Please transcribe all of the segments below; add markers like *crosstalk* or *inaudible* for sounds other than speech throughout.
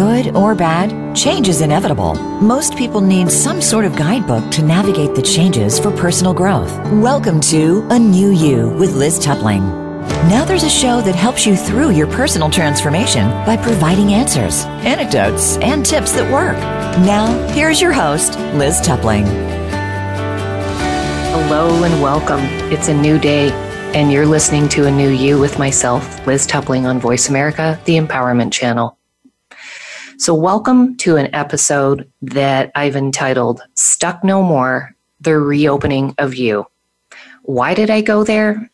Good or bad, change is inevitable. Most people need some sort of guidebook to navigate the changes for personal growth. Welcome to A New You with Liz Tupling. Now there's a show that helps you through your personal transformation by providing answers, anecdotes, and tips that work. Now, here's your host, Liz Tupling. Hello and welcome. It's a new day, and you're listening to A New You with myself, Liz Tupling on Voice America, the Empowerment Channel. So, welcome to an episode that I've entitled Stuck No More The Reopening of You. Why did I go there?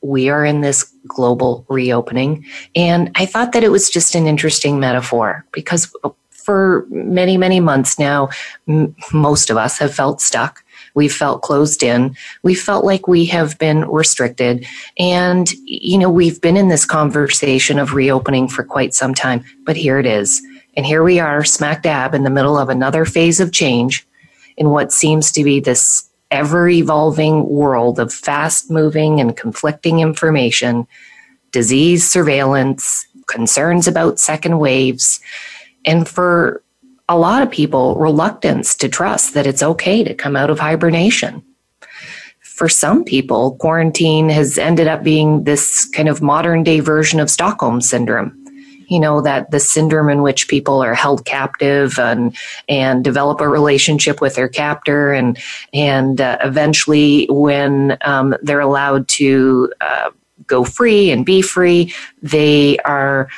We are in this global reopening, and I thought that it was just an interesting metaphor because for many, many months now, m- most of us have felt stuck. We've felt closed in. We felt like we have been restricted. And, you know, we've been in this conversation of reopening for quite some time, but here it is and here we are, smack dab in the middle of another phase of change in what seems to be this ever evolving world of fast moving and conflicting information, disease surveillance, concerns about second waves, and for a lot of people, reluctance to trust that it's okay to come out of hibernation. For some people, quarantine has ended up being this kind of modern day version of Stockholm syndrome you know that the syndrome in which people are held captive and and develop a relationship with their captor and and uh, eventually when um, they're allowed to uh, go free and be free they are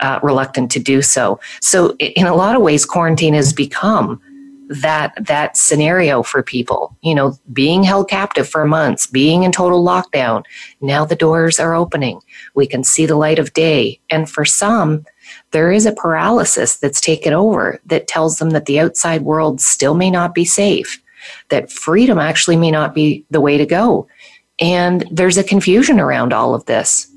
uh, reluctant to do so. So in a lot of ways quarantine has become that that scenario for people. You know being held captive for months being in total lockdown now the doors are opening. We can see the light of day. And for some there is a paralysis that's taken over that tells them that the outside world still may not be safe that freedom actually may not be the way to go. And there's a confusion around all of this.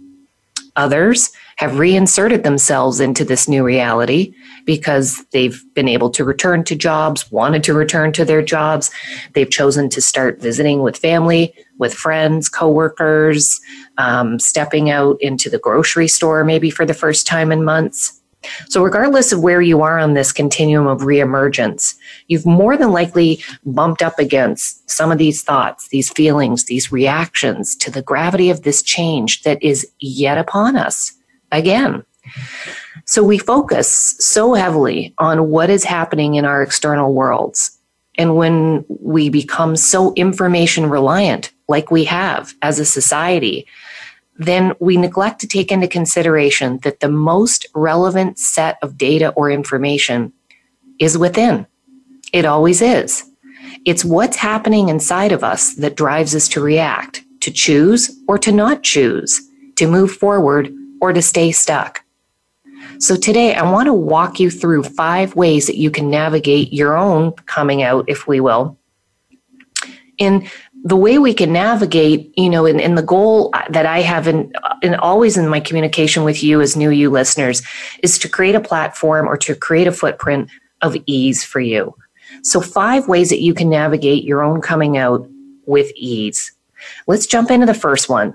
Others have reinserted themselves into this new reality because they've been able to return to jobs, wanted to return to their jobs. They've chosen to start visiting with family, with friends, coworkers, um, stepping out into the grocery store maybe for the first time in months. So, regardless of where you are on this continuum of reemergence, you've more than likely bumped up against some of these thoughts, these feelings, these reactions to the gravity of this change that is yet upon us again. So we focus so heavily on what is happening in our external worlds. And when we become so information reliant, like we have as a society, then we neglect to take into consideration that the most relevant set of data or information is within. It always is. It's what's happening inside of us that drives us to react, to choose or to not choose, to move forward or to stay stuck. So today I want to walk you through five ways that you can navigate your own coming out, if we will. In the way we can navigate, you know, in, in the goal that I have in, in always in my communication with you as new you listeners is to create a platform or to create a footprint of ease for you. So five ways that you can navigate your own coming out with ease. Let's jump into the first one.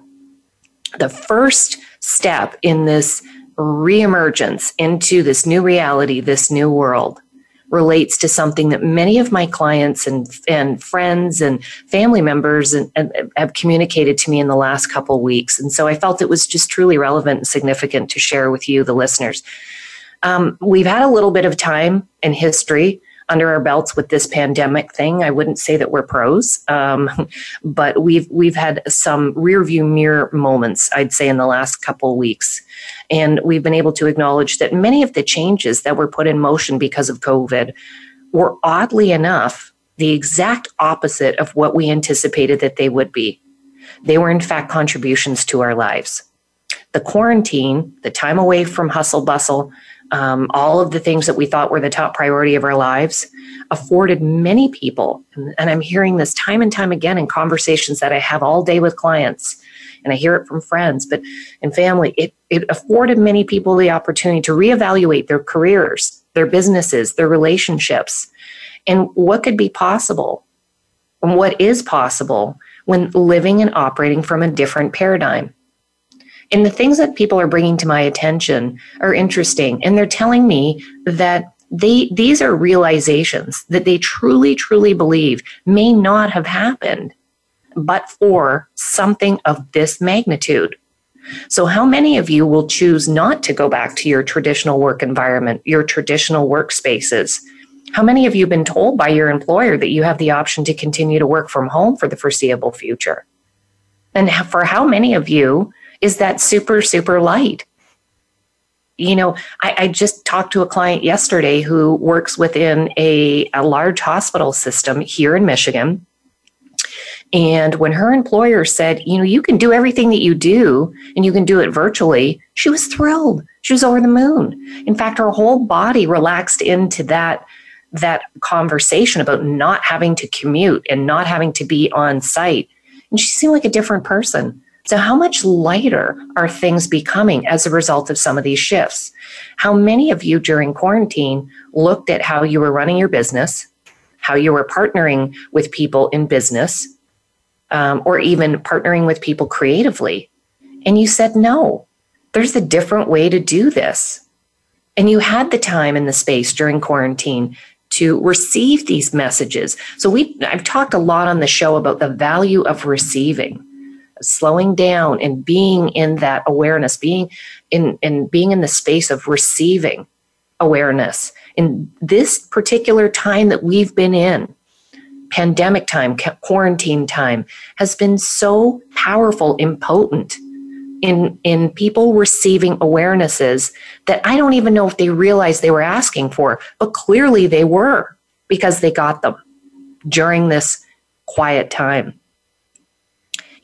The first step in this reemergence into this new reality, this new world relates to something that many of my clients and, and friends and family members and, and have communicated to me in the last couple weeks. And so I felt it was just truly relevant and significant to share with you, the listeners. Um, we've had a little bit of time in history under our belts with this pandemic thing. I wouldn't say that we're pros, um, *laughs* but we've we've had some rear view mirror moments. I'd say in the last couple weeks, and we've been able to acknowledge that many of the changes that were put in motion because of COVID were oddly enough the exact opposite of what we anticipated that they would be. They were in fact contributions to our lives. The quarantine, the time away from hustle bustle, um, all of the things that we thought were the top priority of our lives afforded many people, and, I'm hearing this time and time again in conversations that I have all day with clients, and I hear it from friends, but in family, it, it afforded many people the opportunity to reevaluate their careers, their businesses, their relationships, and what could be possible and what is possible when living and operating from a different paradigm. And the things that people are bringing to my attention are interesting. And they're telling me that they, these are realizations that they truly, truly believe may not have happened, but for something of this magnitude. So, how many of you will choose not to go back to your traditional work environment, your traditional workspaces? How many of you have been told by your employer that you have the option to continue to work from home for the foreseeable future? And for how many of you is that super, super light? You know, I, I just talked to a client yesterday who works within a, a large hospital system here in Michigan. And when her employer said, you know, you can do everything that you do and you can do it virtually, she was thrilled. She was over the moon. In fact, her whole body relaxed into that that conversation about not having to commute and not having to be on site. And she seemed like a different person. So, how much lighter are things becoming as a result of some of these shifts? How many of you during quarantine looked at how you were running your business, how you were partnering with people in business, um, or even partnering with people creatively? And you said, no, there's a different way to do this. And you had the time and the space during quarantine to receive these messages. So we I've talked a lot on the show about the value of receiving, slowing down and being in that awareness, being in in being in the space of receiving awareness. In this particular time that we've been in, pandemic time, quarantine time has been so powerful and potent in in people receiving awarenesses that I don't even know if they realized they were asking for, but clearly they were because they got them during this quiet time.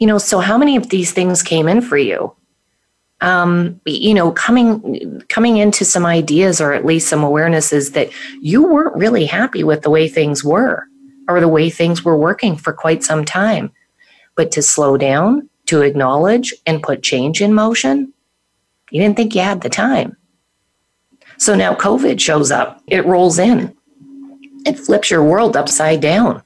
You know, so how many of these things came in for you? Um, you know, coming coming into some ideas or at least some awarenesses that you weren't really happy with the way things were or the way things were working for quite some time. But to slow down, to acknowledge and put change in motion, you didn't think you had the time. So now COVID shows up, it rolls in, it flips your world upside down.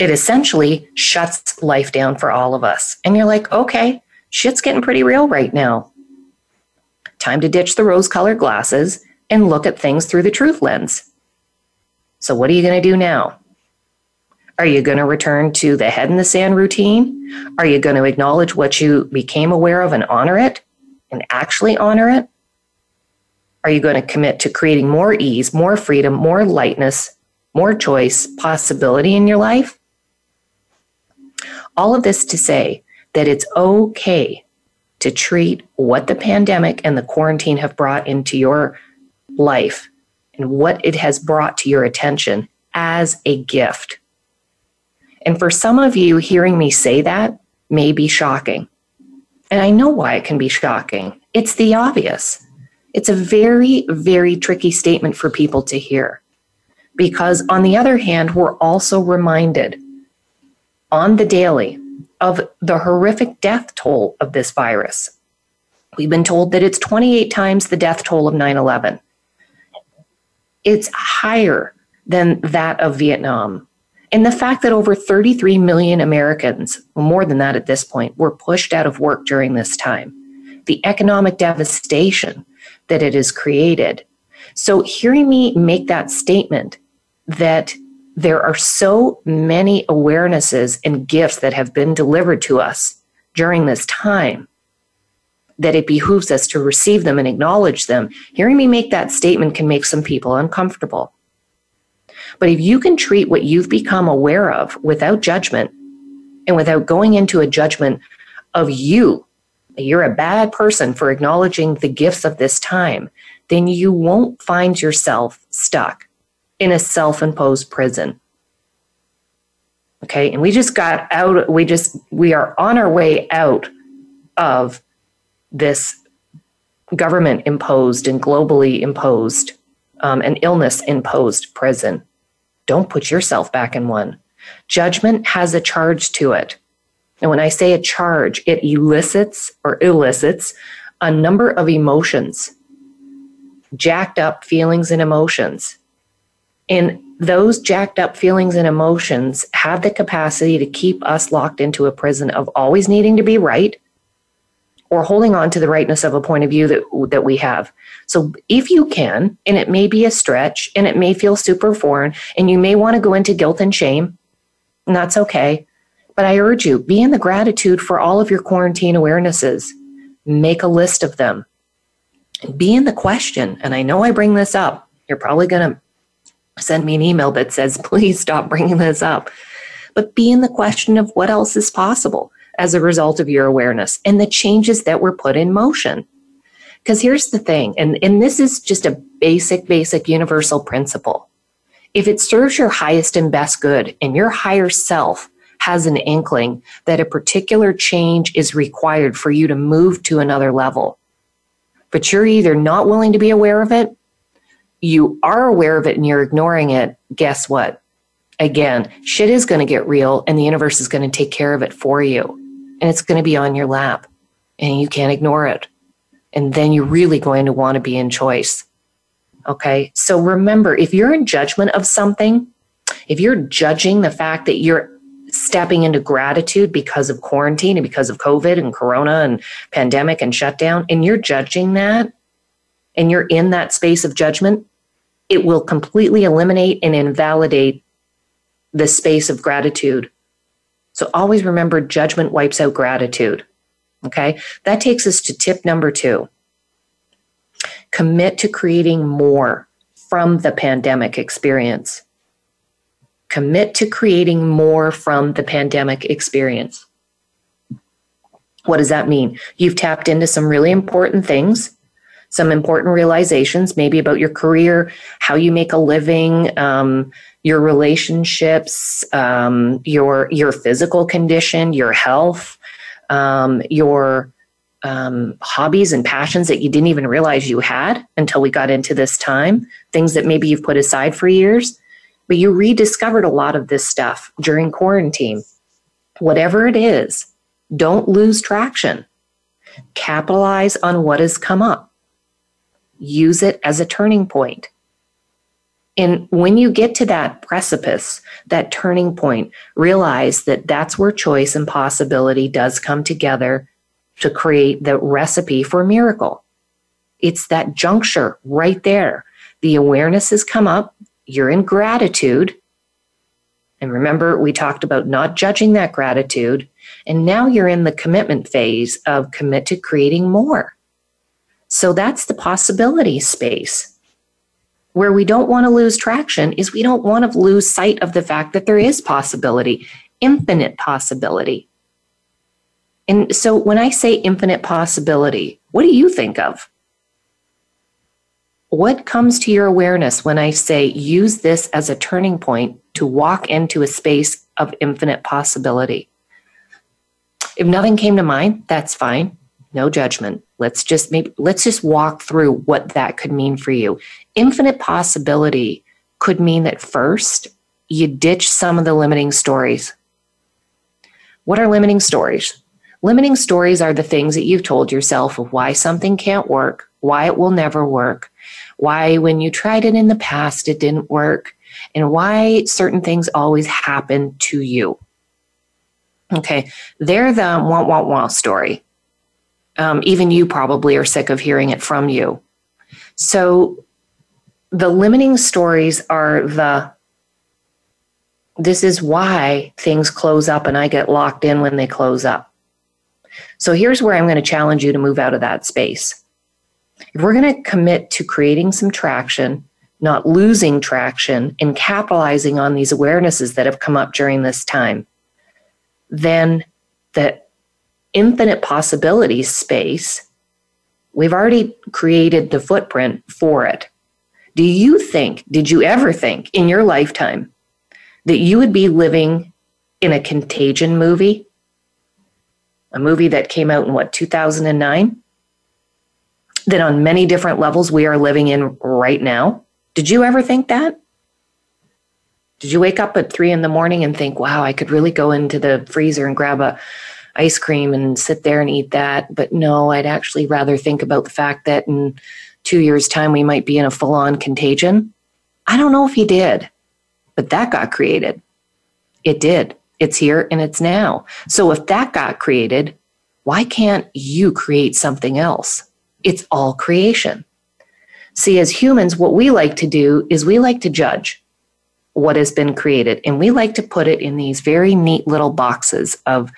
It essentially shuts life down for all of us. And you're like, okay, shit's getting pretty real right now. Time to ditch the rose colored glasses and look at things through the truth lens. So, what are you going to do now? Are you going to return to the head in the sand routine? Are you going to acknowledge what you became aware of and honor it and actually honor it? Are you going to commit to creating more ease, more freedom, more lightness, more choice, possibility in your life? All of this to say that it's okay to treat what the pandemic and the quarantine have brought into your life and what it has brought to your attention as a gift. And for some of you, hearing me say that may be shocking. And I know why it can be shocking. It's the obvious. It's a very, very tricky statement for people to hear. Because on the other hand, we're also reminded on the daily of the horrific death toll of this virus. We've been told that it's 28 times the death toll of 9 11. It's higher than that of Vietnam. And the fact that over 33 million Americans, more than that at this point, were pushed out of work during this time, the economic devastation that it has created. So, hearing me make that statement that there are so many awarenesses and gifts that have been delivered to us during this time that it behooves us to receive them and acknowledge them. Hearing me make that statement can make some people uncomfortable. But if you can treat what you've become aware of without judgment and without going into a judgment of you, you're a bad person for acknowledging the gifts of this time, then you won't find yourself stuck in a self imposed prison. Okay. And we just got out, we just, we are on our way out of this government imposed and globally imposed um, and illness imposed prison. Don't put yourself back in one. Judgment has a charge to it. And when I say a charge, it elicits or elicits a number of emotions, jacked up feelings and emotions. And those jacked up feelings and emotions have the capacity to keep us locked into a prison of always needing to be right, or holding on to the rightness of a point of view that, that we have. So if you can, and it may be a stretch and it may feel super foreign and you may want to go into guilt and shame, and that's okay. But I urge you, be in the gratitude for all of your quarantine awarenesses. Make a list of them. Be in the question. And I know I bring this up. You're probably going to send me an email that says, please stop bringing this up. But be in the question of what else is possible as a result of your awareness and the changes that were put in motion. Because here's the thing, and, and this is just a basic, basic universal principle. If it serves your highest and best good and your higher self has an inkling that a particular change is required for you to move to another level, but you're either not willing to be aware of it, you are aware of it and you're ignoring it, guess what? Again, shit is going to get real and the universe is going to take care of it for you. And it's going to be on your lap and you can't ignore it. And then you're really going to want to be in choice. Okay. So remember, if you're in judgment of something, if you're judging the fact that you're stepping into gratitude because of quarantine and because of COVID and corona and pandemic and shutdown, and you're judging that and you're in that space of judgment, it will completely eliminate and invalidate the space of gratitude. So always remember judgment wipes out gratitude. Okay. That takes us to tip number two commit to creating more from the pandemic experience. Commit to creating more from the pandemic experience. What does that mean? You've tapped into some really important things, some important realizations, maybe about your career, how you make a living, um, your relationships, um, your your physical condition, your health, um, your um, hobbies and passions that you didn't even realize you had until we got into this time, things that maybe you've put aside for years, but you rediscovered a lot of this stuff during quarantine. Whatever it is, don't lose traction. Capitalize on what has come up. Use it as a turning point. And when you get to that precipice, that turning point, realize that that's where choice and possibility does come together to create the recipe for miracle. It's that juncture right there. The awareness has come up. You're in gratitude. And remember, we talked about not judging that gratitude. And now you're in the commitment phase of commit to creating more. So that's the possibility space. Where we don't want to lose traction is we don't want to lose sight of the fact that there is possibility, infinite possibility. And so when I say infinite possibility, what do you think of? What comes to your awareness when I say use this as a turning point to walk into a space of infinite possibility? If nothing came to mind, that's fine. No judgment. Let's just maybe let's just walk through what that could mean for you. Infinite possibility could mean that first you ditch some of the limiting stories. What are limiting stories? Limiting stories are the things that you've told yourself of why something can't work, why it will never work, why when you tried it in the past it didn't work, and why certain things always happen to you. Okay, they're the want, want, want story. Um, even you probably are sick of hearing it from you. So the limiting stories are the this is why things close up and I get locked in when they close up. So here's where I'm going to challenge you to move out of that space. If we're going to commit to creating some traction, not losing traction, and capitalizing on these awarenesses that have come up during this time, then the infinite possibilities space, we've already created the footprint for it. Do you think, did you ever think in your lifetime that you would be living in a contagion movie? A movie that came out in what, 2009? That on many different levels we are living in right now? Did you ever think that? Did you wake up at three in the morning and think, wow, I could really go into the freezer and grab a ice cream and sit there and eat that? But no, I'd actually rather think about the fact that in two years' time we might be in a full on contagion. I don't know if he did, but that got created. It did. It's here and it's now. So if that got created, Why can't you create something else? It's all creation. See, as humans, what we like to do is we like to judge what has been created, and we like to put it in these very neat little boxes of,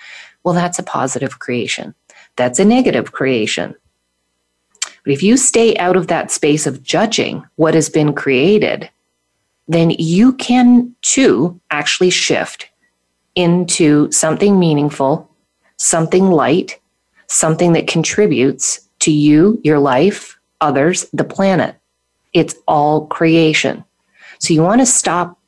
well, that's a positive creation, that's a negative creation. But if you stay out of that space of judging what has been created, then you can too actually shift into something meaningful, something light, something that contributes to you, your life, others, the planet. It's all creation. So you want to stop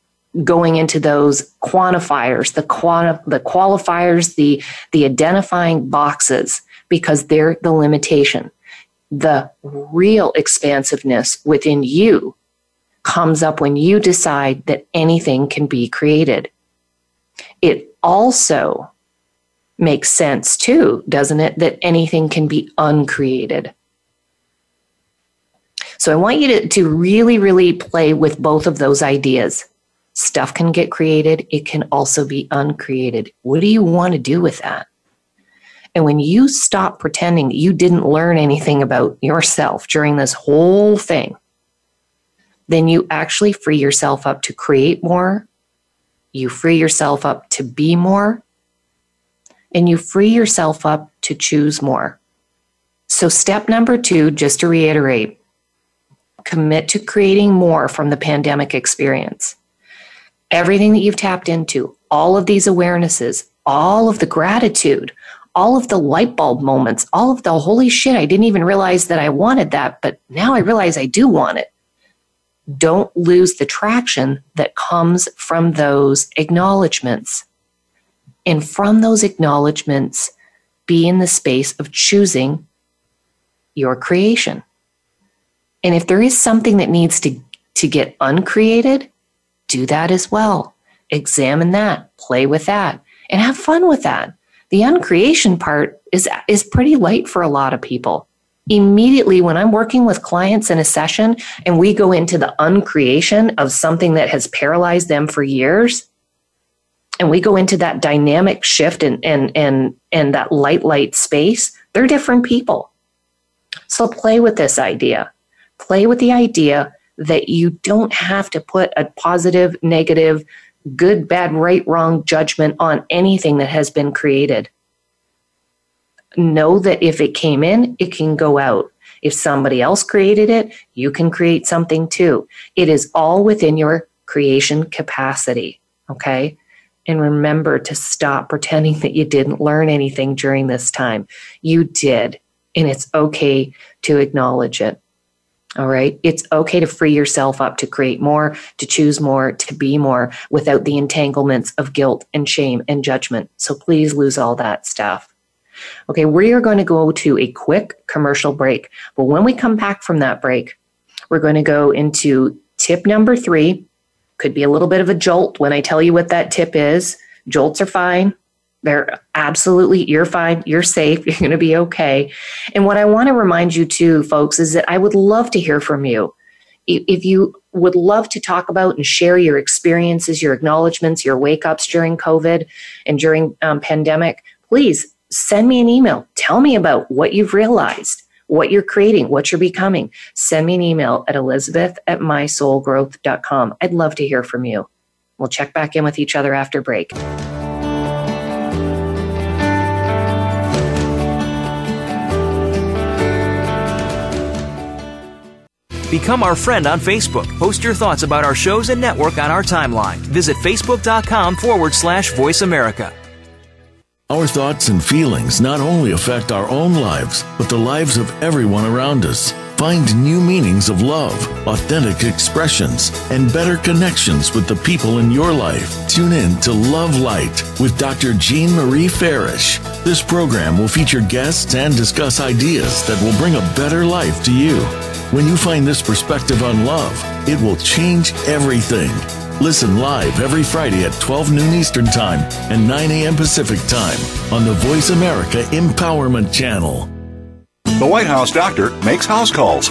going into those quantifiers, the quanti- the qualifiers, the the identifying boxes because they're the limitation. The real expansiveness within you comes up when you decide that anything can be created. It also makes sense too, doesn't it, that anything can be uncreated. So I want you to, to really, really play with both of those ideas. Stuff can get created, it can also be uncreated. What do you want to do with that? And when you stop pretending you didn't learn anything about yourself during this whole thing, then you actually free yourself up to create more. You free yourself up to be more. And you free yourself up to choose more. So, step number two, just to reiterate, commit to creating more from the pandemic experience. Everything that you've tapped into, all of these awarenesses, all of the gratitude, all of the light bulb moments, all of the holy shit, I didn't even realize that I wanted that, but now I realize I do want it don't lose the traction that comes from those acknowledgments. And from those acknowledgments, be in the space of choosing your creation. And if there is something that needs to, to get uncreated, do that as well. Examine that, play with that, and have fun with that. The uncreation part is, is pretty light for a lot of people immediately when I'm working with clients in a session and we go into the uncreation of something that has paralyzed them for years, and we go into that dynamic shift and and and and that light light space, they're different people. So play with this idea. Play with the idea that you don't have to put a positive, negative, good, bad, right, wrong judgment on anything that has been created know that if it came in, it can go out. If somebody else created it, you can create something too. It is all within your creation capacity. Okay. And remember to stop pretending that you didn't learn anything during this time. You did. And it's okay to acknowledge it. All right. It's okay to free yourself up to create more, to choose more, to be more without the entanglements of guilt and shame and judgment. So please lose all that stuff. Okay, we are going to go to a quick commercial break. But when we come back from that break, we're going to go into tip number three. Could be a little bit of a jolt when I tell you what that tip is. Jolts are fine. They're absolutely, you're fine. You're safe. *laughs* You're going to be okay. And what I want to remind you too, folks, is that I would love to hear from you. If you would love to talk about and share your experiences, your acknowledgments, your wake ups during COVID and during um, pandemic, please send me an email. Tell me about what you've realized, what you're creating, what you're becoming. Send me an email at elizabeth at mysoulgrowth.com. I'd love to hear from you. We'll check back in with each other after break. Become our friend on Facebook. Post your thoughts about our shows and network on our timeline. Visit facebook.com forward slash voice America. Our thoughts and feelings not only affect our own lives, but the lives of everyone around us. Find new meanings of love, authentic expressions, and better connections with the people in your life. Tune in to Love Light with Dr. Jean Marie Farish. This program will feature guests and discuss ideas that will bring a better life to you. When you find this perspective on love, it will change everything. Listen live every Friday at 12 noon Eastern Time and 9 a.m. Pacific Time on the Voice America Empowerment Channel. The White House doctor makes house calls.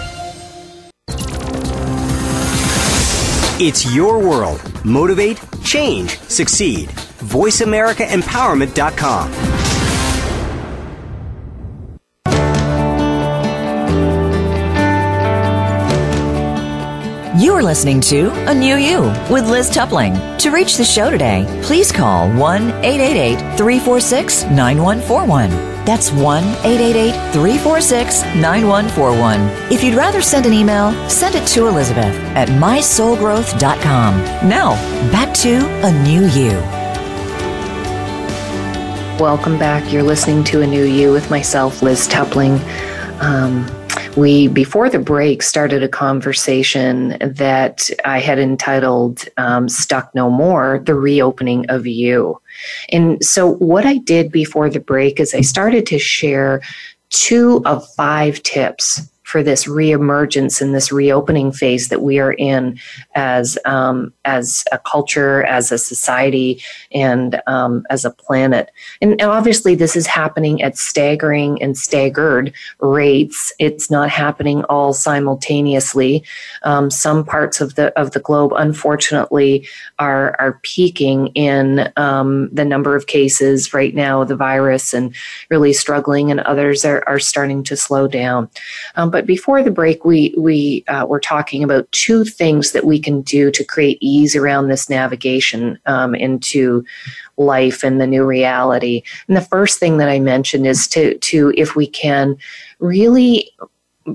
It's your world. Motivate, change, succeed. VoiceAmericaEmpowerment.com. You are listening to A New You with Liz Tupling. To reach the show today, please call 1 888 346 9141. That's 1 888 346 9141. If you'd rather send an email, send it to Elizabeth at mysoulgrowth.com. Now, back to A New You. Welcome back. You're listening to A New You with myself, Liz Tupling. Um, we, before the break, started a conversation that I had entitled um, Stuck No More The Reopening of You. And so, what I did before the break is I started to share two of five tips for this reemergence and this reopening phase that we are in as um, as a culture, as a society, and um, as a planet. And, obviously, this is happening at staggering and staggered rates. It's not happening all simultaneously. Um, some parts of the of the globe, unfortunately, are are peaking in um, the number of cases right now, the virus, and really struggling, and others are, are starting to slow down. Um, but before the break, we we uh, were talking about two things that we can do to create ease around this navigation um, into life and the new reality. And the first thing that I mentioned is to to if we can really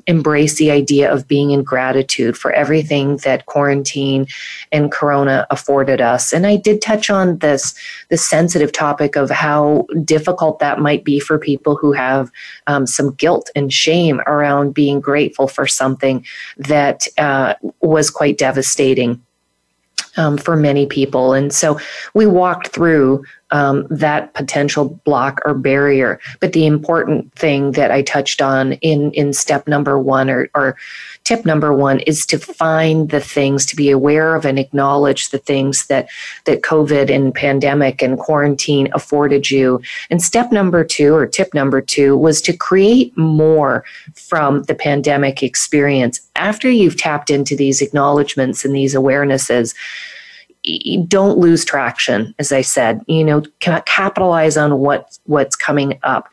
embrace the idea of being in gratitude for everything that quarantine and corona afforded us. And i did touch on this the sensitive topic of how difficult that might be for people who have um, some guilt and shame around being grateful for something that uh, was quite devastating um, for many people. And so we walked through um, that potential block or barrier. But the important thing that I touched on in, in step number one or, or tip number one is to find the things to be aware of and acknowledge the things that that covid and pandemic and quarantine afforded you. And step number two or tip number two was to create more from the pandemic experience. After you've tapped into these acknowledgments and these awarenesses don't lose traction as i said. You know capitalize on what what's coming up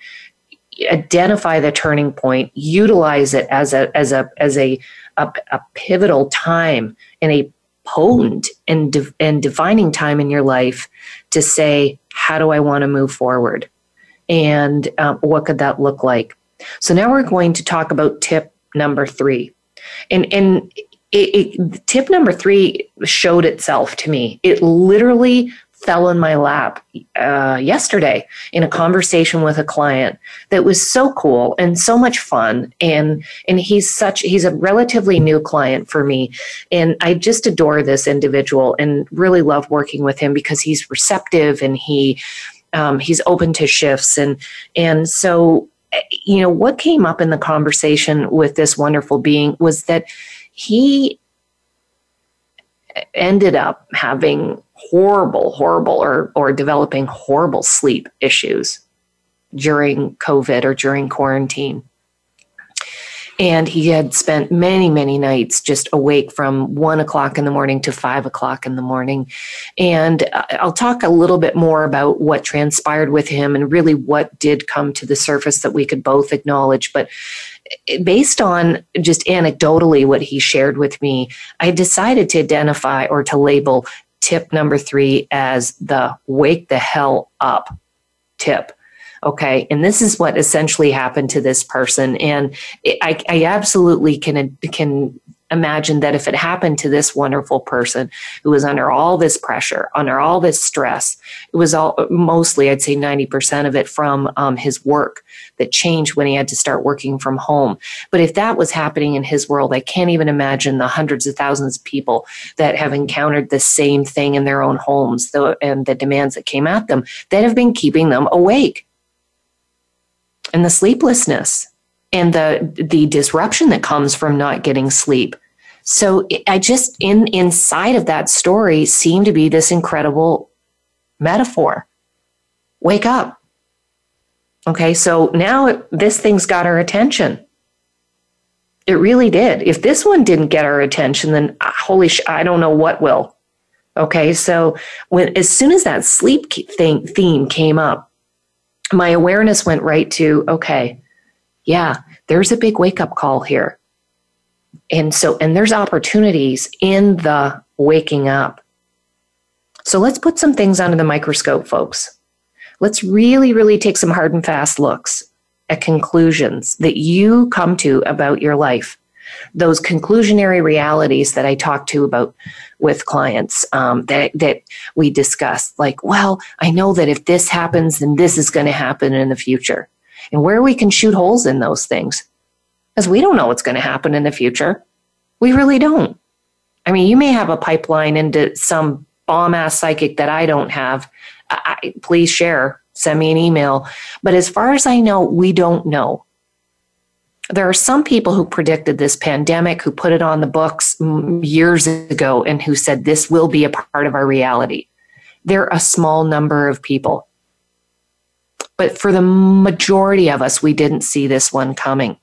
identify the turning point utilize it as a as a as a a, a pivotal time and a potent and and defining time in your life to say how do i want to move forward? And um, what could that look like? So now we're going to talk about tip number three. And and it, it, tip number three showed itself to me. It literally fell in my lap uh, yesterday in a conversation with a client that was so cool and so much fun. And and he's such he's a relatively new client for me. And i just adore this individual and really love working with him because he's receptive and he um, he's open to shifts. And and so you know what came up in the conversation with this wonderful being was that he ended up having horrible, horrible, or, or developing horrible sleep issues during COVID or during quarantine. And he had spent many, many nights just awake from one o'clock in the morning to five o'clock in the morning. And uh, I'll talk a little bit more about what transpired with him and really what did come to the surface that we could both acknowledge. But based on just anecdotally what he shared with me, I decided to identify or to label tip number three as the wake the hell up tip. Okay. And this is what essentially happened to this person. And I, I absolutely can, can imagine that if it happened to this wonderful person who was under all this pressure, under all this stress, it was all mostly, I'd say 90% of it from um, his work that changed when he had to start working from home. But if that was happening in his world, I can't even imagine the hundreds of thousands of people that have encountered the same thing in their own homes and the demands that came at them that have been keeping them awake. And the sleeplessness and the the disruption that comes from not getting sleep. So I just in inside of that story seemed to be this incredible metaphor. Wake up. Okay, so now this thing's got our attention. It really did. If this one didn't get our attention, then uh, holy sh- I don't know what will. Okay, so when as soon as that sleep thing, theme came up, my awareness went right to okay, yeah, there's a big wake up call here. And so, and there's opportunities in the waking up. So let's put some things under the microscope, folks. Let's really, really take some hard and fast looks at conclusions that you come to about your life. Those conclusionary realities that I talk to about with clients um, that that we discuss, like, well, I know that if this happens, then this is going to happen in the future, and where we can shoot holes in those things, because we don't know what's going to happen in the future. We really don't. I mean, you may have a pipeline into some bomb ass psychic that I don't have, I, please share, send me an email. But as far as I know, we don't know. There are some people who predicted this pandemic, who put it on the books years ago, and who said this will be a part of our reality. They're a small number of people. But for the majority of us, we didn't see this one coming.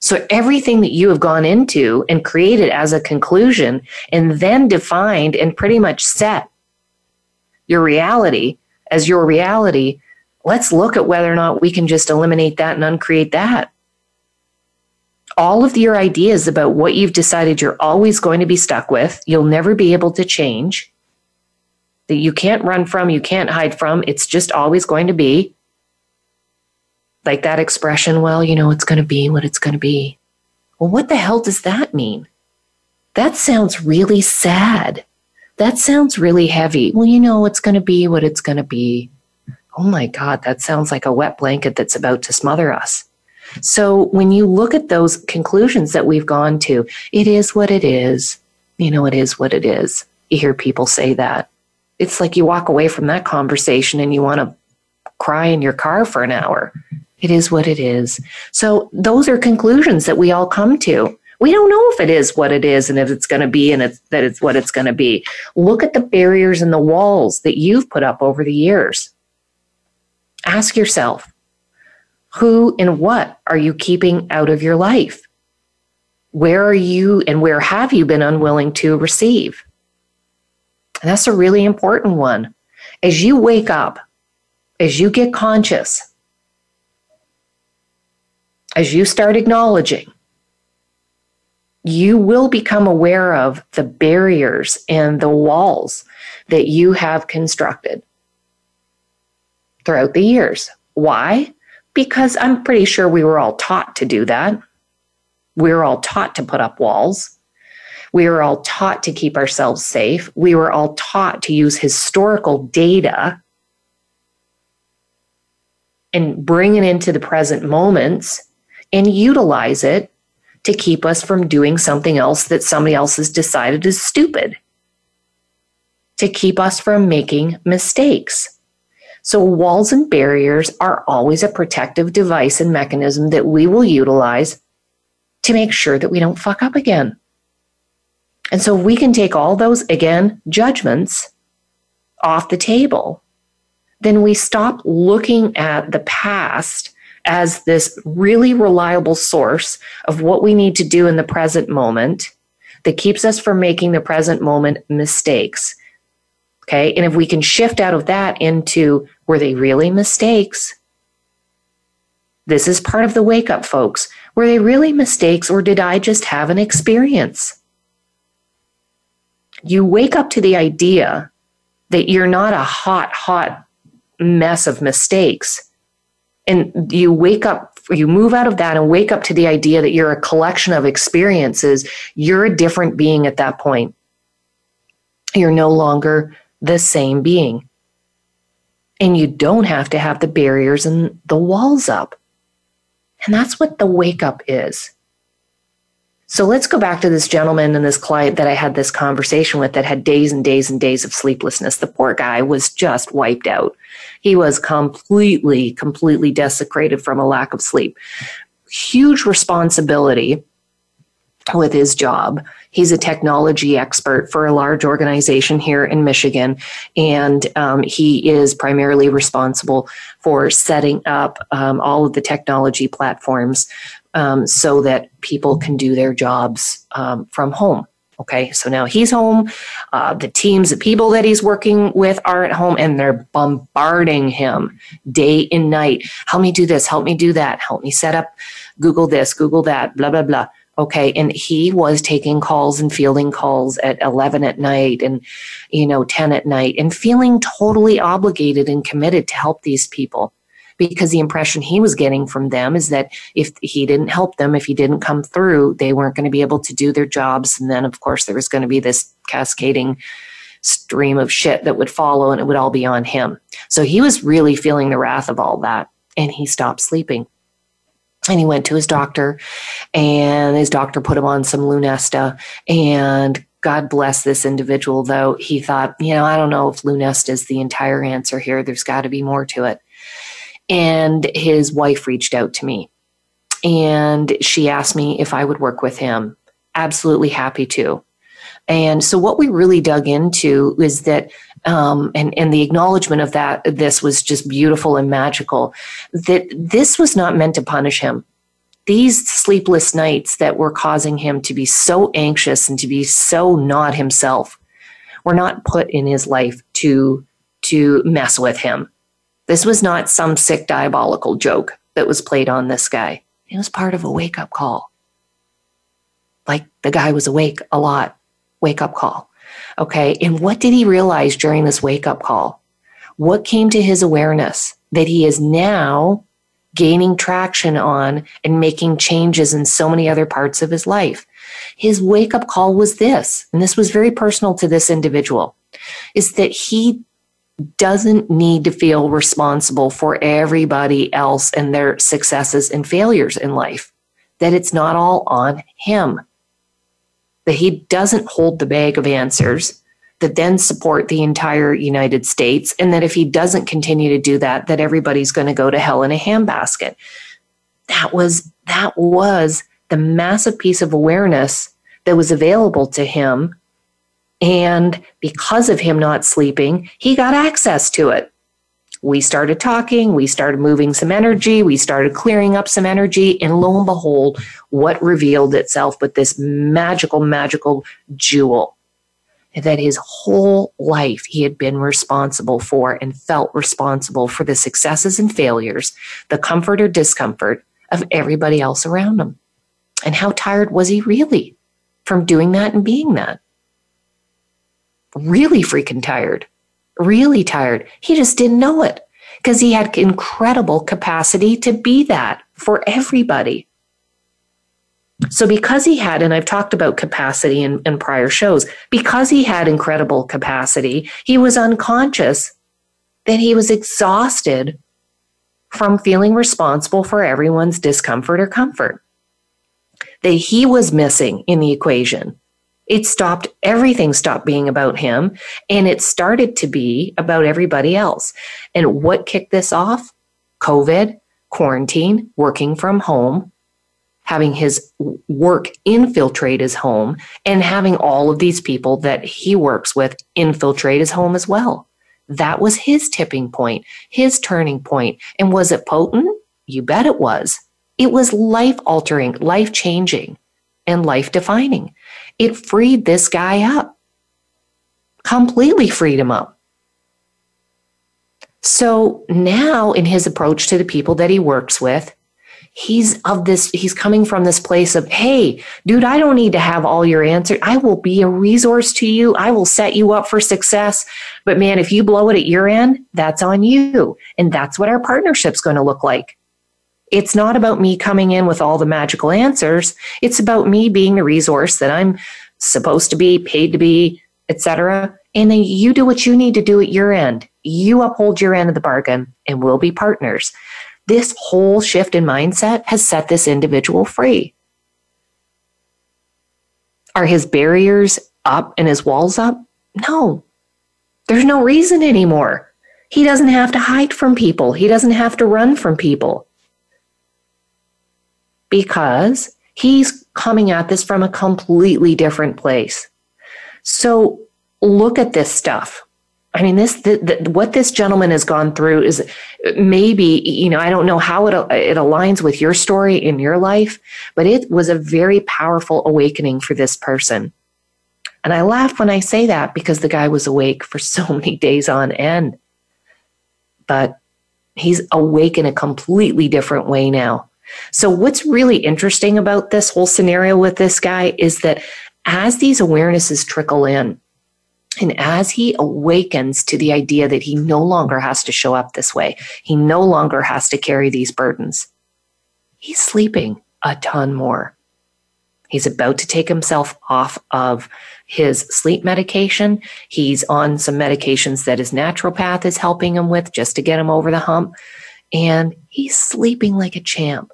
So everything that you have gone into and created as a conclusion and then defined and pretty much set your reality as your reality, let's look at whether or not we can just eliminate that and uncreate that. All of your ideas about what you've decided you're always going to be stuck with, you'll never be able to change, that you can't run from, you can't hide from, it's just always going to be. Like that expression, well, you know, it's going to be what it's going to be. Well, what the hell does that mean? That sounds really sad. That sounds really heavy. Well, you know, it's going to be what it's going to be. Oh my God, that sounds like a wet blanket that's about to smother us. So when you look at those conclusions that we've gone to, it is what it is. You know, it is what it is. You hear people say that. It's like you walk away from that conversation and you want to cry in your car for an hour. It is what it is. So those are conclusions that we all come to. We don't know if it is what it is and if it's going to be and it's, that it's what it's going to be. Look at the barriers and the walls that you've put up over the years. Ask yourself, who and what are you keeping out of your life? Where are you and where have you been unwilling to receive? And that's a really important one. As you wake up, as you get conscious, as you start acknowledging you will become aware of the barriers and the walls that you have constructed throughout the years. Why? Because I'm pretty sure we were all taught to do that. We were all taught to put up walls. We were all taught to keep ourselves safe. We were all taught to use historical data and bring it into the present moments and utilize it to keep us from doing something else that somebody else has decided is stupid, to keep us from making mistakes. So, walls and barriers are always a protective device and mechanism that we will utilize to make sure that we don't fuck up again. And so, we can take all those, again, judgments off the table. Then we stop looking at the past as this really reliable source of what we need to do in the present moment that keeps us from making the present moment mistakes. Okay. And if we can shift out of that into were they really mistakes? This is part of the wake up, folks. Were they really mistakes or did I just have an experience? You wake up to the idea that you're not a hot, hot mess of mistakes. And you wake up, you move out of that and wake up to the idea that you're a collection of experiences. You're a different being at that point. You're no longer the same being. And you don't have to have the barriers and the walls up. And that's what the wake up is. So let's go back to this gentleman and this client that I had this conversation with that had days and days and days of sleeplessness. The poor guy was just wiped out. He was completely, completely desecrated from a lack of sleep. Huge responsibility with his job. He's a technology expert for a large organization here in Michigan, and um, he is primarily responsible for setting up um, all of the technology platforms um, so that people can do their jobs um, from home. Okay, so now he's home. Uh, the teams, the people that he's working with are at home and they're bombarding him day and night. Help me do this, help me do that, help me set up Google this, Google that, blah, blah, blah. Okay. And he was taking calls and fielding calls at 11 at night and, you know, 10 at night and feeling totally obligated and committed to help these people because the impression he was getting from them is that if he didn't help them, if he didn't come through, they weren't going to be able to do their jobs. And then, of course, there was going to be this cascading stream of shit that would follow and it would all be on him. So he was really feeling the wrath of all that and he stopped sleeping. And he went to his doctor, and his doctor put him on some Lunesta. And God bless this individual, though. He thought, you know, I don't know if Lunesta is the entire answer here. There's got to be more to it and his wife reached out to me and she asked me if I would work with him. Absolutely happy to. And so what we really dug into is that, um, and, and the acknowledgement of that, this was just beautiful and magical, that this was not meant to punish him. These sleepless nights that were causing him to be so anxious and to be so not himself were not put in his life to, to mess with him. This was not some sick diabolical joke that was played on this guy. It was part of a wake up call. Like the guy was awake a lot. Wake up call. Okay. And what did he realize during this wake up call? What came to his awareness that he is now gaining traction on and making changes in so many other parts of his life? His wake up call was this, and this was very personal to this individual, is that he doesn't need to feel responsible for everybody else and their successes and failures in life, that it's not all on him, that he doesn't hold the bag of answers that then support the entire United States, and that if he doesn't continue to do that, that everybody's going to go to hell in a handbasket. That was that was the massive piece of awareness that was available to him and because of him not sleeping, he got access to it. We started talking, we started moving some energy, we started clearing up some energy, and lo and behold, what revealed itself but this magical, magical jewel that his whole life he had been responsible for and felt responsible for the successes and failures, the comfort or discomfort of everybody else around him. And how tired was he really from doing that and being that? Really freaking tired, really tired. He just didn't know it because he had incredible capacity to be that for everybody. So, because he had, and I've talked about capacity in, in prior shows, because he had incredible capacity, he was unconscious that he was exhausted from feeling responsible for everyone's discomfort or comfort. That he was missing in the equation it stopped, everything stopped being about him and it started to be about everybody else. And what kicked this off? COVID, quarantine, working from home, having his work infiltrate his home, and having all of these people that he works with infiltrate his home as well. That was his tipping point, his turning point. And was it potent? You bet it was. It was life altering, life changing, and life defining. It freed this guy up, completely freed him up. So now, in his approach to the people that he works with, he's of this he's coming from this place of hey dude i don't need to have all your answers. I will be a resource to you. I will set you up for success. But man if you blow it at your end that's on you. And that's what our partnership's going to look like it's not about me coming in with all the magical answers it's about me being the resource that i'm supposed to be paid to be etc and then you do what you need to do at your end you uphold your end of the bargain and we'll be partners this whole shift in mindset has set this individual free. Are his barriers up and his walls up? No. There's no reason anymore. He doesn't have to hide from people. He doesn't have to run from people. Because he's coming at this from a completely different place. So look at this stuff. I mean, this the, the, what this gentleman has gone through is maybe you know I don't know how it it aligns with your story in your life, but it was a very powerful awakening for this person. And I laugh when I say that because the guy was awake for so *laughs* many days on end. But he's awake in a completely different way now. So what's really interesting about this whole scenario with this guy is that as these awarenesses trickle in, and as he awakens to the idea that he no longer has to show up this way, he no longer has to carry these burdens, he's sleeping a ton more. He's about to take himself off of his sleep medication. He's on some medications that his naturopath is helping him with just to get him over the hump. And he's sleeping like a champ.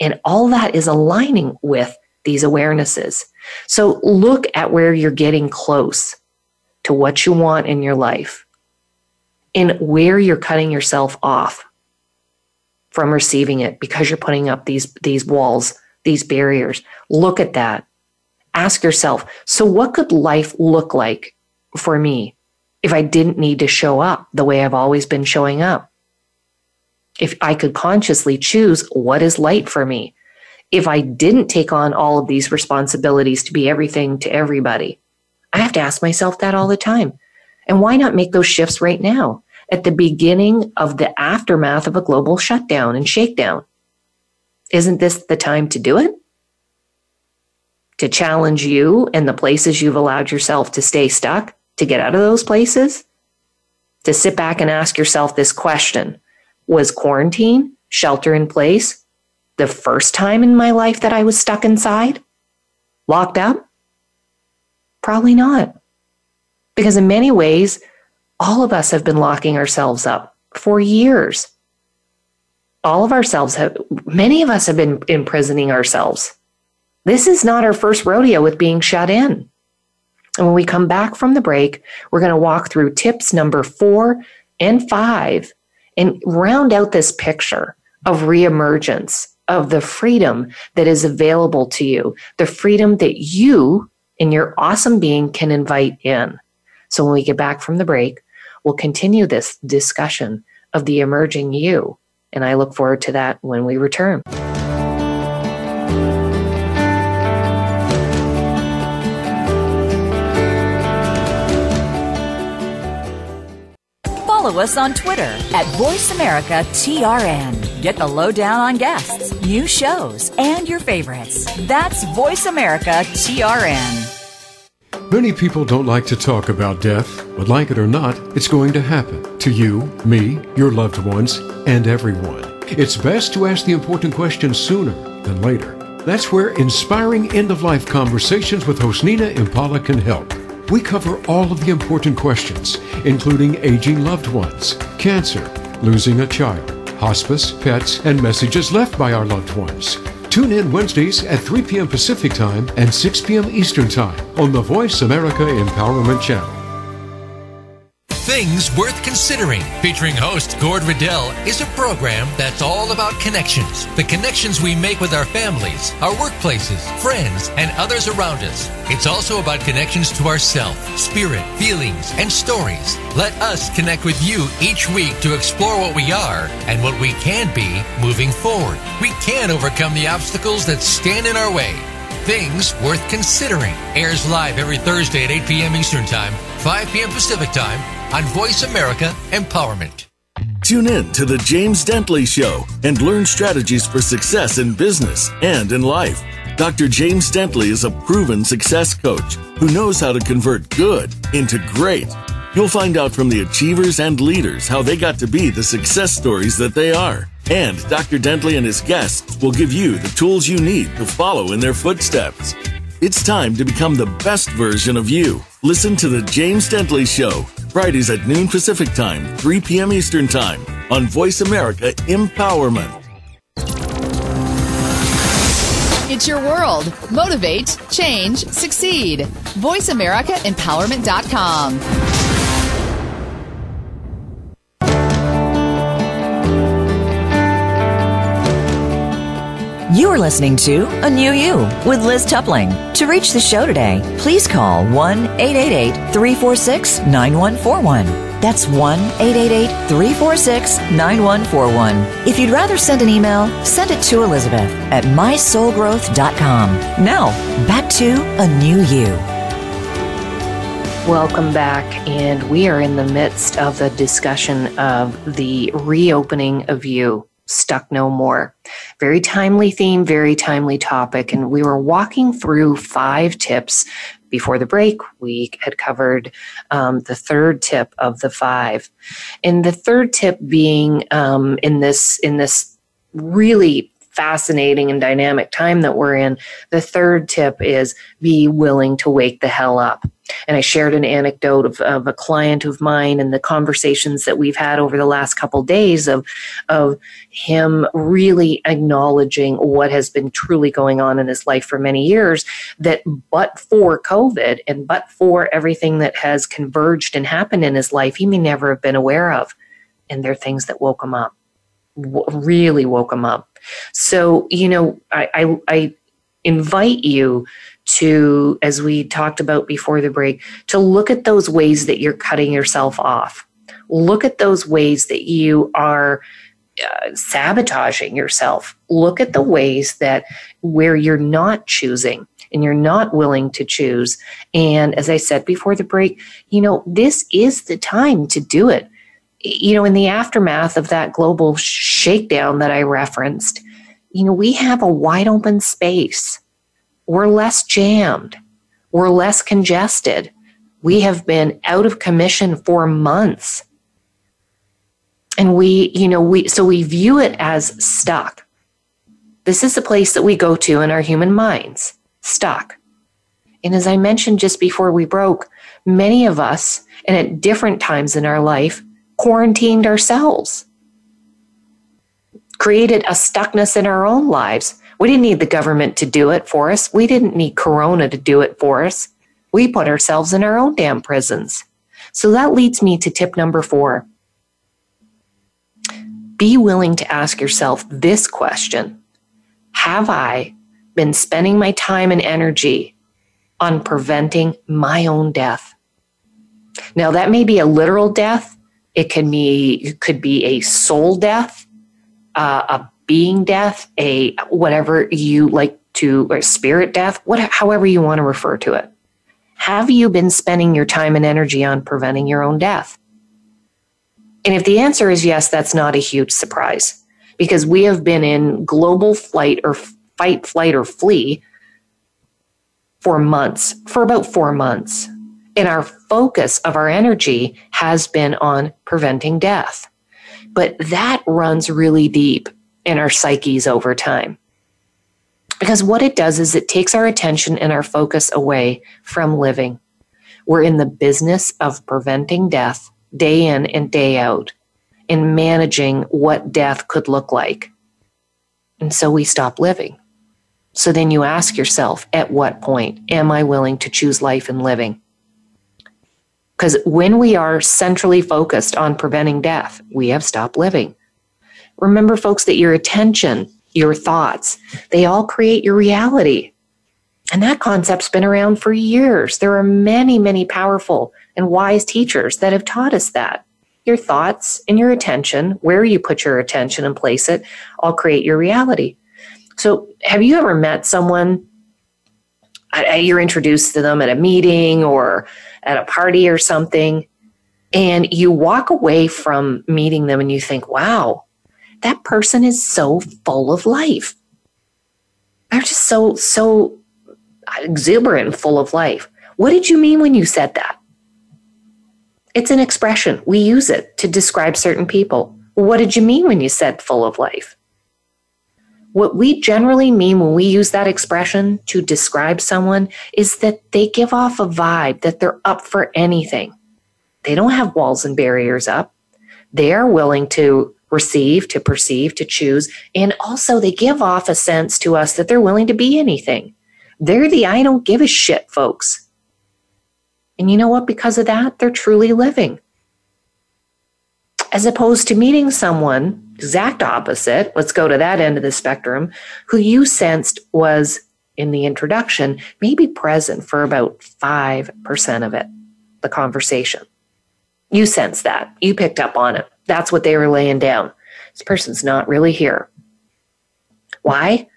And all that is aligning with these awarenesses. So look at where you're getting close to what you want in your life and where you're cutting yourself off from receiving it because you're putting up these these walls these barriers. Look at that. Ask yourself so what could life look like for me if i didn't need to show up the way i've always been showing up if i could consciously choose what is light for me if i didn't take on all of these responsibilities to be everything to everybody I have to ask myself that all the time. And why not make those shifts right now at the beginning of the aftermath of a global shutdown and shakedown? Isn't this the time to do it? To challenge you and the places you've allowed yourself to stay stuck, to get out of those places? To sit back and ask yourself this question Was quarantine, shelter in place, the first time in my life that I was stuck inside? Locked up? Probably not. Because in many ways, all of us have been locking ourselves up for years. All of ourselves have, many of us have been imprisoning ourselves. This is not our first rodeo with being shut in. And when we come back from the break, we're going to walk through tips number four and five and round out this picture of reemergence, of the freedom that is available to you, the freedom that you and your awesome being can invite in. So when we get back from the break, we'll continue this discussion of the emerging you. And I look forward to that when we return. Follow us on Twitter at VoiceAmericaTRN. Get the lowdown on guests, new shows, and your favorites. That's VoiceAmericaTRN. Many people don't like to talk about death, but like it or not, it's going to happen to you, me, your loved ones, and everyone. It's best to ask the important questions sooner than later. That's where inspiring end of life conversations with host Nina Impala can help. We cover all of the important questions, including aging loved ones, cancer, losing a child, hospice, pets, and messages left by our loved ones. Tune in Wednesdays at 3 p.m. Pacific Time and 6 p.m. Eastern Time on the Voice America Empowerment Channel. Things Worth Considering, featuring host Gord Riddell, is a program that's all about connections. The connections we make with our families, our workplaces, friends, and others around us. It's also about connections to ourself, spirit, feelings, and stories. Let us connect with you each week to explore what we are and what we can be moving forward. We can overcome the obstacles that stand in our way. Things Worth Considering airs live every Thursday at 8 p.m. Eastern Time, 5 p.m. Pacific Time on Voice America Empowerment. Tune in to The James Dentley Show and learn strategies for success in business and in life. Dr. James Dentley is a proven success coach who knows how to convert good into great. You'll find out from the achievers and leaders how they got to be the success stories that they are. And Dr. Dentley and his guests will give you the tools you need to follow in their footsteps. It's time to become the best version of you. Listen to The James Dentley Show, Fridays at noon Pacific Time, 3 p.m. Eastern Time on Voice America Empowerment. It's your world. Motivate, change, succeed. VoiceAmericaEmpowerment.com. You're listening to A New You with Liz Tupling. To reach the show today, please call 1 888 346 9141. That's 1 888 346 9141. If you'd rather send an email, send it to Elizabeth at mysoulgrowth.com. Now, back to A New You. Welcome back, and we are in the midst of the discussion of the reopening of you. Stuck No More. Very timely theme, very timely topic. And we were walking through five tips before the break. We had covered um, the third tip of the five. And the third tip being um, in this, in this really fascinating and dynamic time that we're in, the third tip is be willing to wake the hell up. And I shared an anecdote of, of a client of mine and the conversations that we've had over the last couple of days of, of him really acknowledging what has been truly going on in his life for many years. That but for COVID and but for everything that has converged and happened in his life, he may never have been aware of. And they're things that woke him up, really woke him up. So, you know, I, I, I invite you to, as we talked about before the break, to look at those ways that you're cutting yourself off. Look at those ways that you are uh, sabotaging yourself. Look at the ways that where you're not choosing and you're not willing to choose. And as I said before the break, you know, this is the time to do it. You know, in the aftermath of that global shakedown that I referenced, you know, we have a wide open space we're less jammed, we're less congested. We have been out of commission for months. And we, you know, we, so we view it as stuck. This is the place that we go to in our human minds, stuck. And as I mentioned just before we broke, many of us, and at different times in our life, quarantined ourselves, created a stuckness in our own lives we didn't need the government to do it for us. We didn't need Corona to do it for us. We put ourselves in our own damn prisons. So that leads me to tip number four. Be willing to ask yourself this question Have I been spending my time and energy on preventing my own death? Now, that may be a literal death, it can be, it could be a soul death, uh, a being death, a whatever you like to, or spirit death, what, however you want to refer to it. Have you been spending your time and energy on preventing your own death? And if the answer is yes, that's not a huge surprise because we have been in global flight or fight, flight, or flee for months, for about four months. And our focus of our energy has been on preventing death. But that runs really deep in our psyches over time. Because what it does is it takes our attention and our focus away from living. We're in the business of preventing death day in and day out and managing what death could look like. And so we stop living. So then you ask yourself, at what point am I willing to choose life and living? Because when we are centrally focused on preventing death, we have stopped living. Remember, folks, that your attention, your thoughts, they all create your reality. And that concept's been around for years. There are many, many powerful and wise teachers that have taught us that. Your thoughts and your attention, where you put your attention and place it, all create your reality. So, have you ever met someone? You're introduced to them at a meeting or at a party or something, and you walk away from meeting them and you think, wow, that person is so full of life. They're just so, so exuberant and full of life. What did you mean when you said that? It's an expression. We use it to describe certain people. What did you mean when you said full of life? What we generally mean when we use that expression to describe someone is that they give off a vibe that they're up for anything. They don't have walls and barriers up. They are willing to receive, to perceive, to choose, and also they give off a sense to us that they're willing to be anything. They're the I don't give a shit folks. And you know what? Because of that, they're truly living. As opposed to meeting someone, exact opposite, let's go to that end of the spectrum, who you sensed was in the introduction, maybe present for about 5% of it, the conversation. You sense that. You picked up on it. That's what they were laying down. This person's not really here. Why?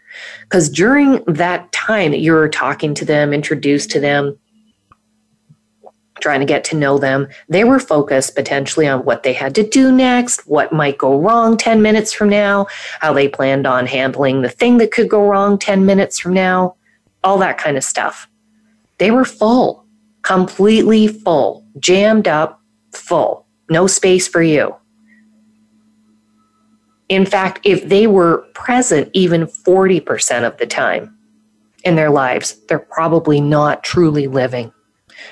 Because during that time that you were talking to them, introduced to them, trying to get to know them, they were focused potentially on what they had to do next, what might go wrong 10 minutes from now, how they planned on handling the thing that could go wrong 10 minutes from now, all that kind of stuff. They were full, completely full, jammed up, full, no space for you. In fact, if they were present even 40% of the time in their lives, they're probably not truly living.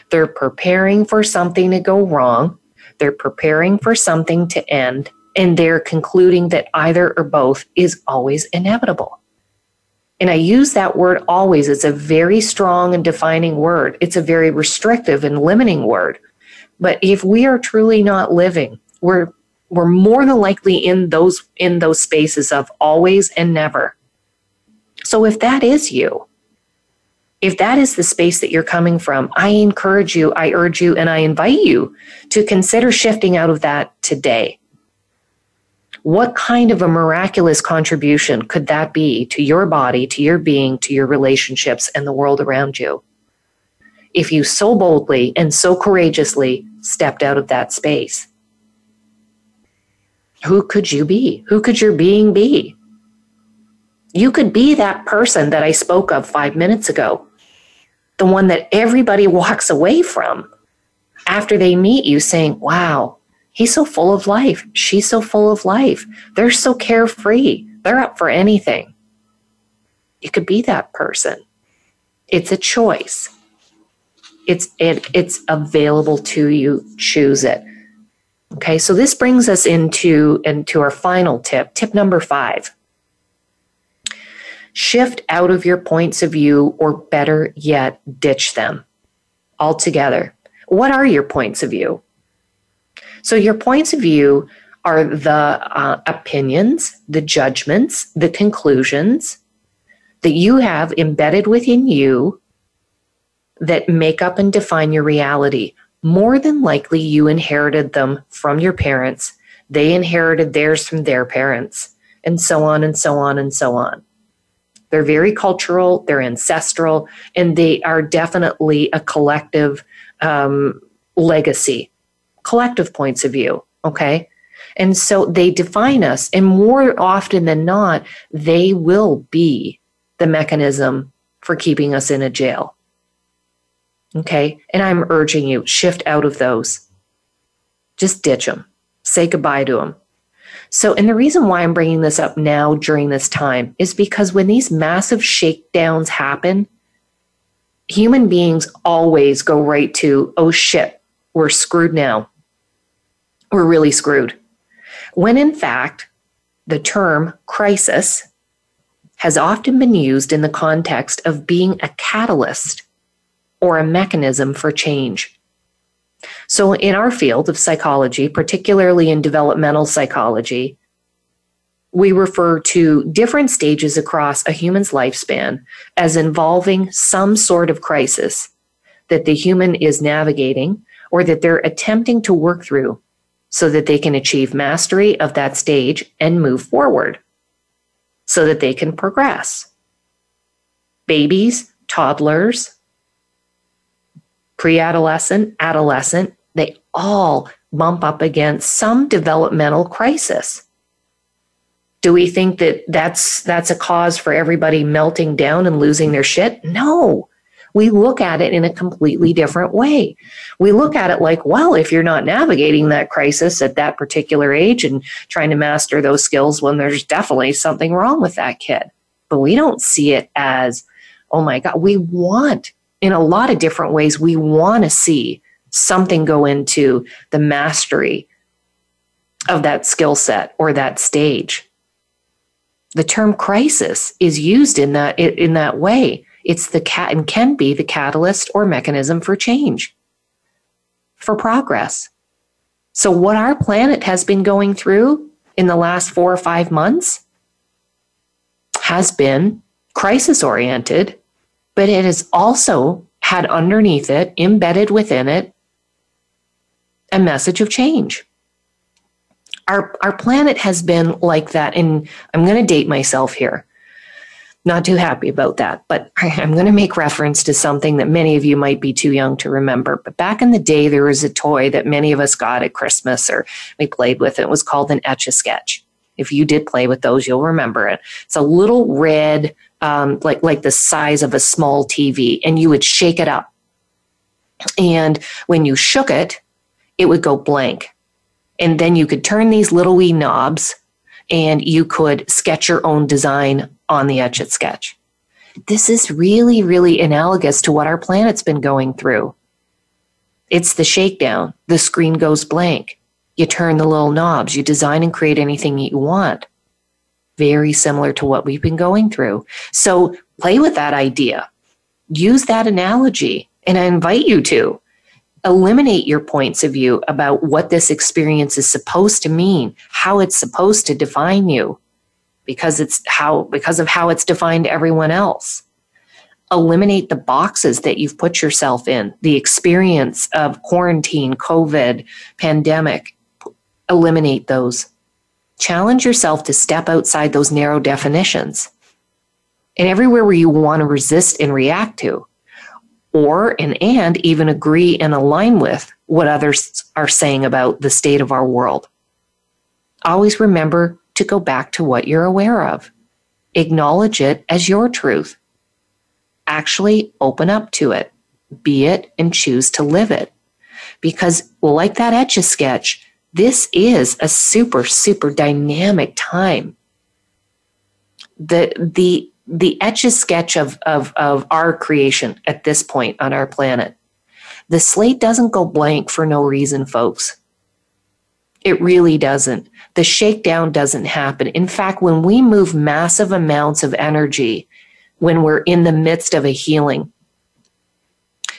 They're preparing for something to go wrong, they're preparing for something to end, and they're concluding that either or both is always inevitable. And I use that word always. It's a very strong and defining word. It's a very restrictive and limiting word. But if we are truly not living, we're we're more than likely in those in those spaces of always and never. So if that is you, if that is the space that you're coming from, I encourage you, I urge you, and I invite you to consider shifting out of that today. What kind of a miraculous contribution could that be to your body, to your being, to your relationships, and the world around you? If you so boldly and so courageously stepped out of that space who could you be? Who could your being be? You could be that person that I spoke of five minutes ago, the one that everybody *laughs* walks away from after they meet you saying, wow, he's so full of life. She's so full of life. They're so carefree. They're up for anything. You could be that person. It's a choice. It's it, it's available to you. Choose it. Okay, so this brings us into, into our final tip, tip number five. Shift out of your points of view, or better yet, ditch them altogether. What are your points of view? So, your points of view are the uh, opinions, the judgments, the conclusions that you have embedded within you that make up and define your reality more than likely you inherited them from your parents. They inherited theirs from their parents, and so on and so on and so on. They're very cultural, they're ancestral, and they are definitely a collective um, legacy, collective points of view. Okay. And so they define us, and more often than not, they will be the mechanism for keeping us in a jail. Okay. And I'm urging you, shift out of those. Just ditch them. Say goodbye to them. So, and the reason why I'm bringing this up now during this time is because when these massive shakedowns happen, human beings always go right to, oh shit, we're screwed now. We're really screwed. When in fact, the term crisis has often been used in the context of being a catalyst or a mechanism for change. So, in our field of psychology, particularly in developmental psychology, we refer to different stages across a human's lifespan as involving some sort of crisis that the human is navigating or that they're attempting to work through so that they can achieve mastery of that stage and move forward so that they can progress. Babies, toddlers, pre adolescent, adolescent, they all bump up against some developmental crisis. Do we think that that's that's a cause for everybody melting down and losing their shit? No. We look at it in a completely different way. We look at it like well if you're not navigating that crisis at that particular age and trying to master those skills when there's definitely something wrong with that kid. But we don't see it as oh my god we want in a lot of different ways we want to see something go into the mastery of that skill set or that stage the term crisis is used in that in that way. It's the cat and can be the catalyst or mechanism for change, for progress. So what our planet has been going through in the last 4 or 5 months has been crisis oriented, but it has also had underneath it, embedded within it, a message of change. Our our planet has been like that and i'm going to date myself here. Not too happy about that but i'm going to make reference to something that many of you might be too young to remember. But back in the day there was a toy that many of us got at christmas or we played with it. Was called an etch a sketch if you did play with those you'll remember it. It's a little red um, like like the size of a small tv and you would shake it up and when you shook it it would go blank and then you could turn these little wee knobs and you could sketch your own design on the Etch a Sketch. This is really, really analogous to what our planet's been going through. It's the shakedown. The screen goes blank. You turn the little knobs. You design and create anything you want. Very similar to what we've been going through. So play with that idea. Use that analogy. And I invite you to eliminate your points of view about what this experience is supposed to mean, how it's supposed to define you because it's how because of how it's defined everyone else. Eliminate the boxes that you've put yourself in, the experience of quarantine, COVID, pandemic. Eliminate those. Challenge yourself to step outside those narrow definitions. And everywhere where you want to resist and react to, or and and even agree and align with what others are saying about the state of our world. Always remember to go back to what you're aware of. Acknowledge it as your truth. Actually open up to it, be it, and choose to live it. Because, like that etch a sketch, this is a super, super dynamic time. The, the the etch a sketch of, of, of our creation at this point on our planet. The slate doesn't go blank for no reason, folks. It really doesn't. The shakedown doesn't happen. In fact, when we move massive amounts of energy, when we're in the midst of a healing,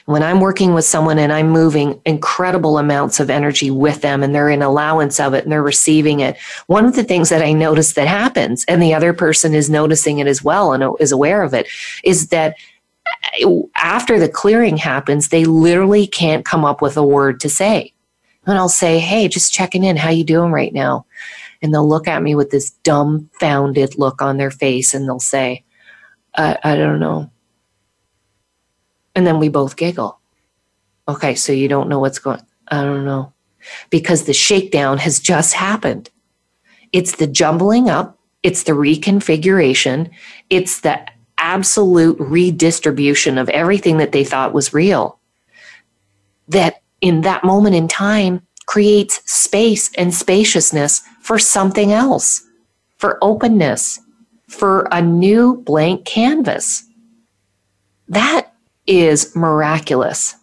when I'm working with someone and I'm moving incredible amounts of energy with them and they're in allowance of it and they're receiving it, one of the things that I notice that happens, and the other person is noticing it as well and is aware of it, is that after the clearing happens, they literally can't come up with a word to say. And I'll say, hey, just checking in. How you doing right now? And they'll look at me with this dumbfounded look on their face and they'll say, I, I don't know. And then we both giggle. Okay, so you don't know what's going I don't know. Because the shakedown has just happened. It's the jumbling up, it's the reconfiguration, it's the absolute redistribution of everything that they thought was real. That in that moment in time creates space and spaciousness for something else, for openness, for a new blank canvas. That is miraculous.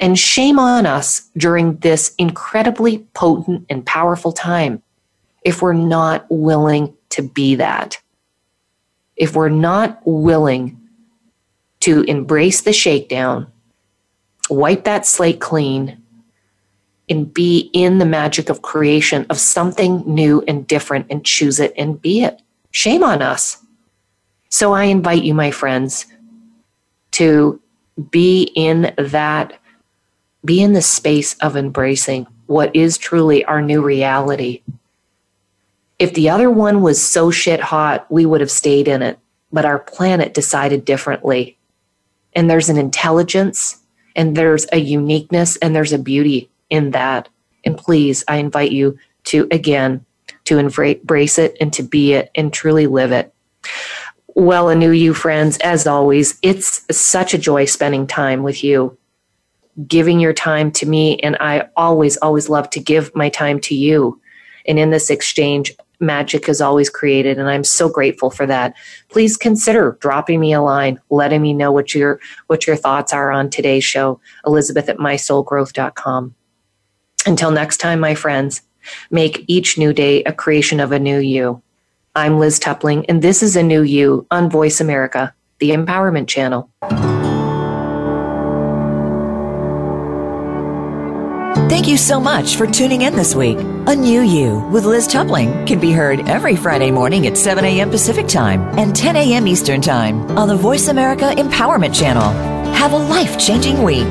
And shame on us during this incredibly potent and powerful time if we're not willing to be that. If we're not willing to embrace the shakedown, wipe that slate clean, and be in the magic of creation of something new and different and choose it and be it. Shame on us. So I invite you, my friends, to be in that, be in the space of embracing what is truly our new reality. If the other one was so shit hot, we would have stayed in it, but our planet decided differently. And there's an intelligence and there's a uniqueness and there's a beauty in that. And please, I invite you to, again, to embrace it and to be it and truly live it. Well, a new you friends, as always, it's such a joy spending time with you, giving your time to me. And I always, always love to give my time to you. And in this exchange, magic is always created. And I'm so grateful for that. Please consider dropping me a line, letting me know what your, what your thoughts are on today's show. Elizabeth at mysoulgrowth.com. Until next time, my friends, make each new day a creation of a new you. I'm Liz Tupling, and this is a new you on Voice America, the Empowerment Channel. Thank you so much for tuning in this week. A New You with Liz Tupling can be heard every Friday morning at 7 a.m. Pacific Time and 10 a.m. Eastern Time on the Voice America Empowerment Channel. Have a life changing week.